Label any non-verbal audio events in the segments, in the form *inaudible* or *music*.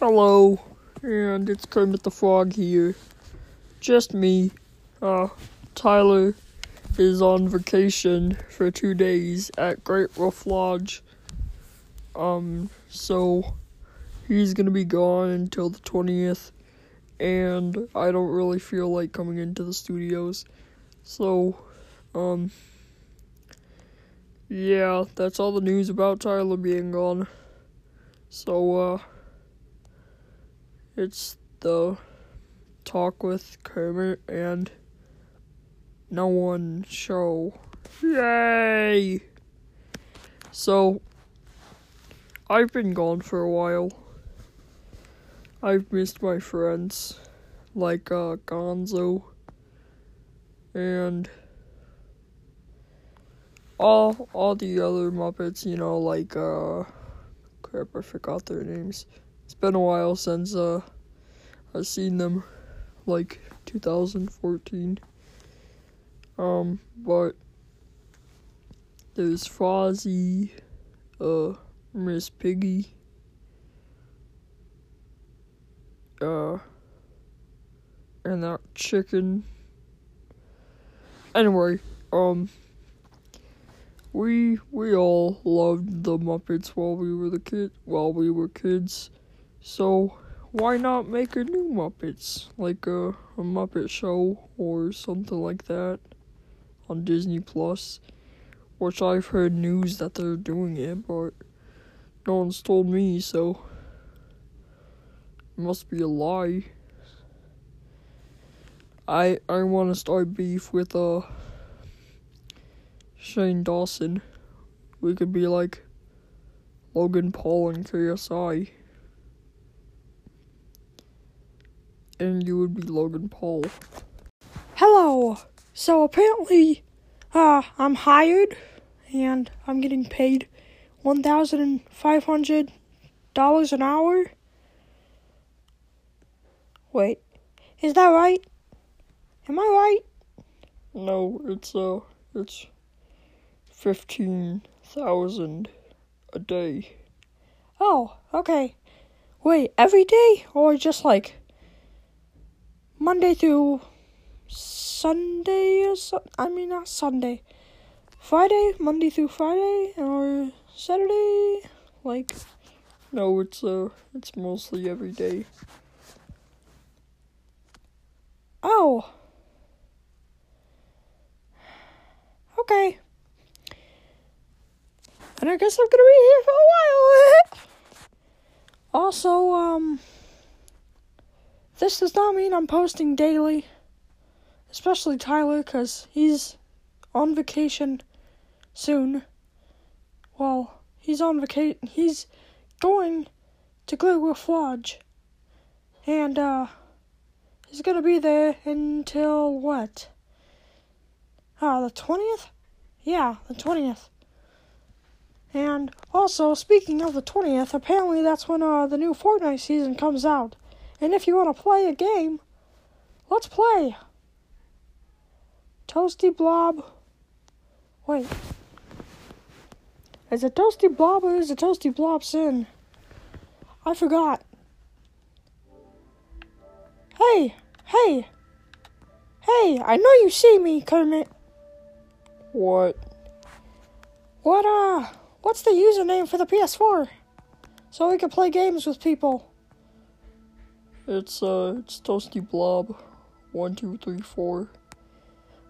Hello, and it's Kermit the Frog here. Just me. Uh, Tyler is on vacation for two days at Great Wolf Lodge. Um, so he's gonna be gone until the 20th, and I don't really feel like coming into the studios. So, um, yeah, that's all the news about Tyler being gone. So, uh, it's the talk with Kermit and no one show. Yay! So, I've been gone for a while. I've missed my friends, like uh, Gonzo, and all all the other Muppets. You know, like uh, crap, I forgot their names. Been a while since uh, I've seen them, like 2014. Um, but there's Fozzie, uh, Miss Piggy, uh, and that chicken. Anyway, um, we we all loved the Muppets while we were the kid while we were kids, so why not make a new Muppets like a, a Muppet show or something like that on Disney Plus, which I've heard news that they're doing it, but no one's told me, so it must be a lie. I I want to start beef with uh Shane Dawson. We could be like Logan Paul and KSI. And you would be Logan Paul. Hello. So apparently, uh, I'm hired, and I'm getting paid one thousand five hundred dollars an hour. Wait, is that right? Am I right? No, it's uh it's fifteen thousand a day. Oh, okay. Wait, every day or just like Monday through Sunday or so? I mean, not Sunday. Friday, Monday through Friday, or Saturday? Like, No, it's uh it's mostly every day. oh. Okay. And I guess I'm gonna be here for a while. *laughs* also, um, this does not mean I'm posting daily, especially Tyler, because he's on vacation soon. Well, he's on vacation. He's going to Wolf Lodge, and uh, he's gonna be there until what? Ah, the twentieth. Yeah, the twentieth. And also, speaking of the 20th, apparently that's when uh, the new Fortnite season comes out. And if you want to play a game, let's play. Toasty Blob. Wait. Is it Toasty Blob or is it Toasty Blob Sin? I forgot. Hey, hey, hey, I know you see me, Kermit. What? What, uh, what's the username for the PS4? So we can play games with people. It's uh it's Toasty Blob. One, two, three, four.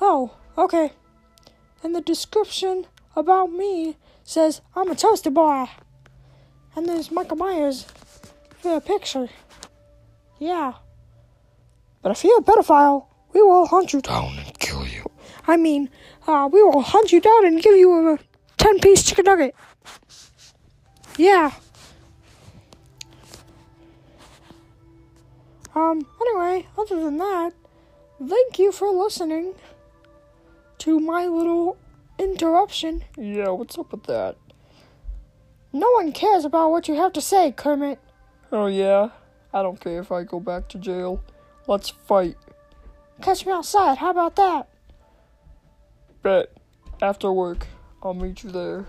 Oh, okay. And the description about me says I'm a toaster boy. And there's Michael Myers for a picture. Yeah. But if you're a pedophile, we will hunt you down and kill you. I mean, uh, we will hunt you down and give you a 10 piece chicken nugget. Yeah. Um, anyway, other than that, thank you for listening to my little interruption. Yeah, what's up with that? No one cares about what you have to say, Kermit. Oh yeah? I don't care if I go back to jail. Let's fight. Catch me outside, how about that? Bet. After work, I'll meet you there.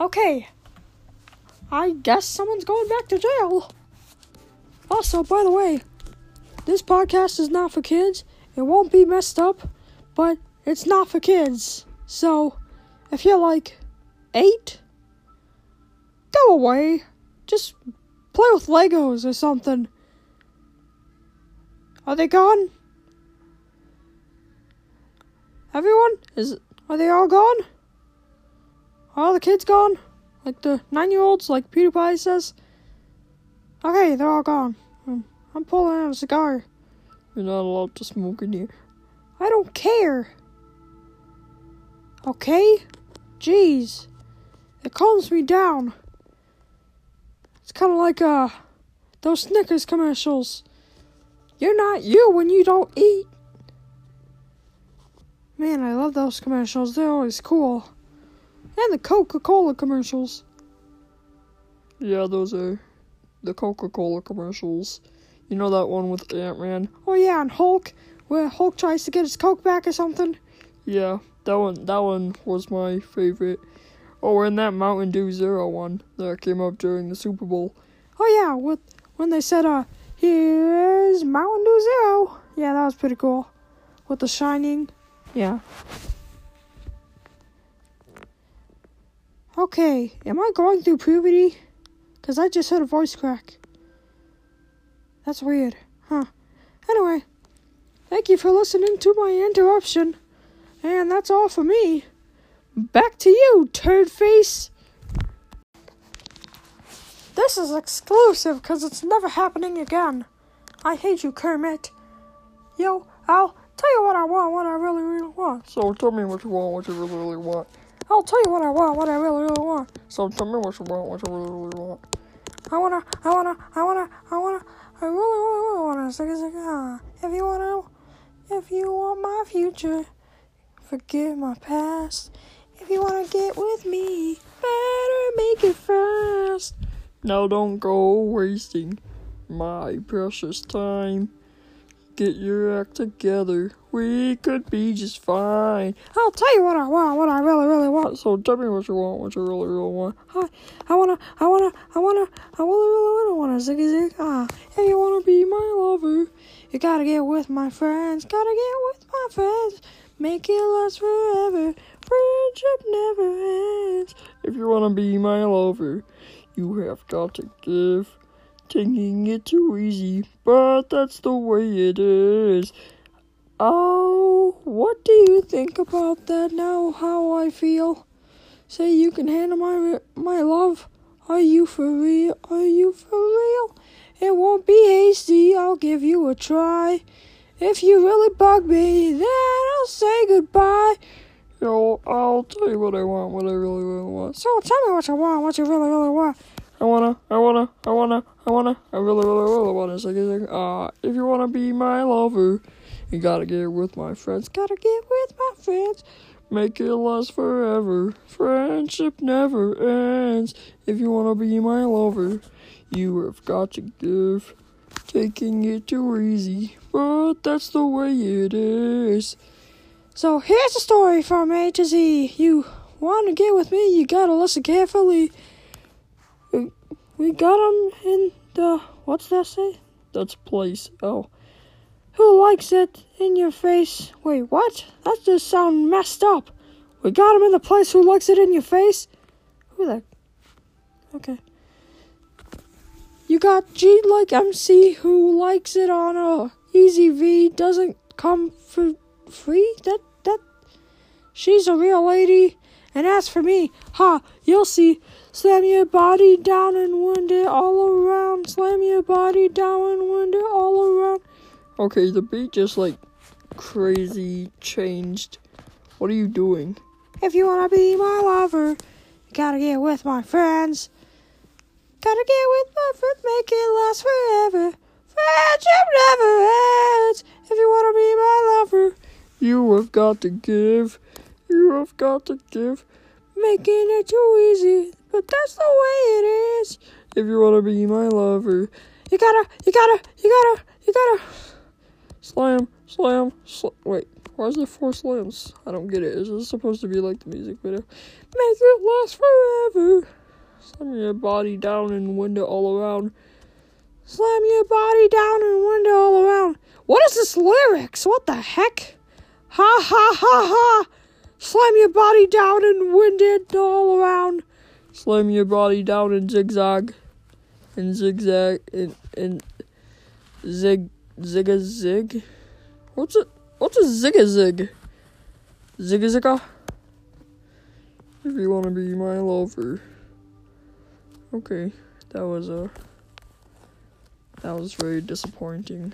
Okay. I guess someone's going back to jail. Also, by the way, this podcast is not for kids. It won't be messed up, but it's not for kids. So, if you're like eight, go away. Just play with Legos or something. Are they gone? Everyone? Is are they all gone? Are all the kids gone? Like the nine year olds, like PewDiePie says? Okay, they're all gone. Um, I'm pulling out a cigar. You're not allowed to smoke in here. I don't care. Okay? Jeez. It calms me down. It's kind of like, uh, those Snickers commercials. You're not you when you don't eat. Man, I love those commercials. They're always cool. And the Coca Cola commercials. Yeah, those are the Coca Cola commercials. You know that one with Ant Man? Oh, yeah, and Hulk, where Hulk tries to get his Coke back or something. Yeah, that one. That one was my favorite. Oh, and that Mountain Dew Zero one that came up during the Super Bowl. Oh, yeah, with when they said, uh, here's Mountain Dew Zero. Yeah, that was pretty cool. With the shining. Yeah. Okay, am I going through puberty? Because I just heard a voice crack. That's weird, huh? Anyway, thank you for listening to my interruption. And that's all for me. Back to you, turd face. This is exclusive because it's never happening again. I hate you, Kermit. Yo, I'll tell you what I want, what I really, really want. So tell me what you want, what you really, really want. I'll tell you what I want, what I really, really want. So tell me what you want, what you really, really want. I wanna, I wanna, I wanna, I wanna, I really, really, really wanna sing a sing ah. If you wanna, if you want my future, forget my past. If you wanna get with me, better make it fast. Now don't go wasting my precious time. Get your act together. We could be just fine. I'll tell you what I want, what I really, really want. So tell me what you want, what you really, really want. I, I wanna, I wanna, I wanna, I really, really, really wanna ziggy zig ah. If you wanna be my lover, you gotta get with my friends, gotta get with my friends. Make it last forever. Friendship never ends. If you wanna be my lover, you have got to give. Taking it too easy, but that's the way it is. Oh, what do you think about that now? How I feel? Say you can handle my my love. Are you for real? Are you for real? It won't be hasty. I'll give you a try. If you really bug me, then I'll say goodbye. Yo, I'll tell you what I want, what I really, really want. So tell me what you want, what you really, really want. I wanna, I wanna, I wanna, I wanna, I really, really, really wanna sing a Uh, if you wanna be my lover, you gotta get with my friends, gotta get with my friends. Make it last forever. Friendship never ends. If you wanna be my lover, you have got to give. Taking it too easy, but that's the way it is. So here's a story from A to Z. You want to get with me, you gotta listen carefully. We got him in the. What's that say? That's place. Oh. Who likes it in your face? Wait, what? That just sound messed up. We got him in the place who likes it in your face? Who that? Okay. You got G like MC who likes it on a Easy V doesn't come for free? That that she's a real lady. And as for me, ha, you'll see. Slam your body down and wind it all around. Slam your body down and wind it all around. Okay, the beat just like crazy changed. What are you doing? If you wanna be my lover, you gotta get with my friends. Gotta get with my friends, make it last forever. Friendship never ends. If you wanna be my lover, you have got to give. You have got to give. Making it too easy, but that's the way it is. If you wanna be my lover, you gotta, you gotta, you gotta, you gotta. Slam, slam, slam. Wait, why is there four slams? I don't get it. Is this supposed to be like the music video? Make it last forever. Slam your body down and wind it all around. Slam your body down and wind it all around. What is this lyrics? What the heck? Ha ha ha ha! Slam your body down and wind it all around. Slam your body down and zigzag. And zigzag and and zig zig a zig. What's it? What's a zig a zig? Zig a zigga. If you want to be my lover. Okay, that was a. That was very disappointing.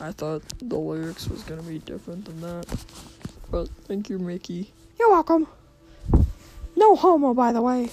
I thought the lyrics was gonna be different than that. But thank you, Mickey. You're welcome. No homo, by the way.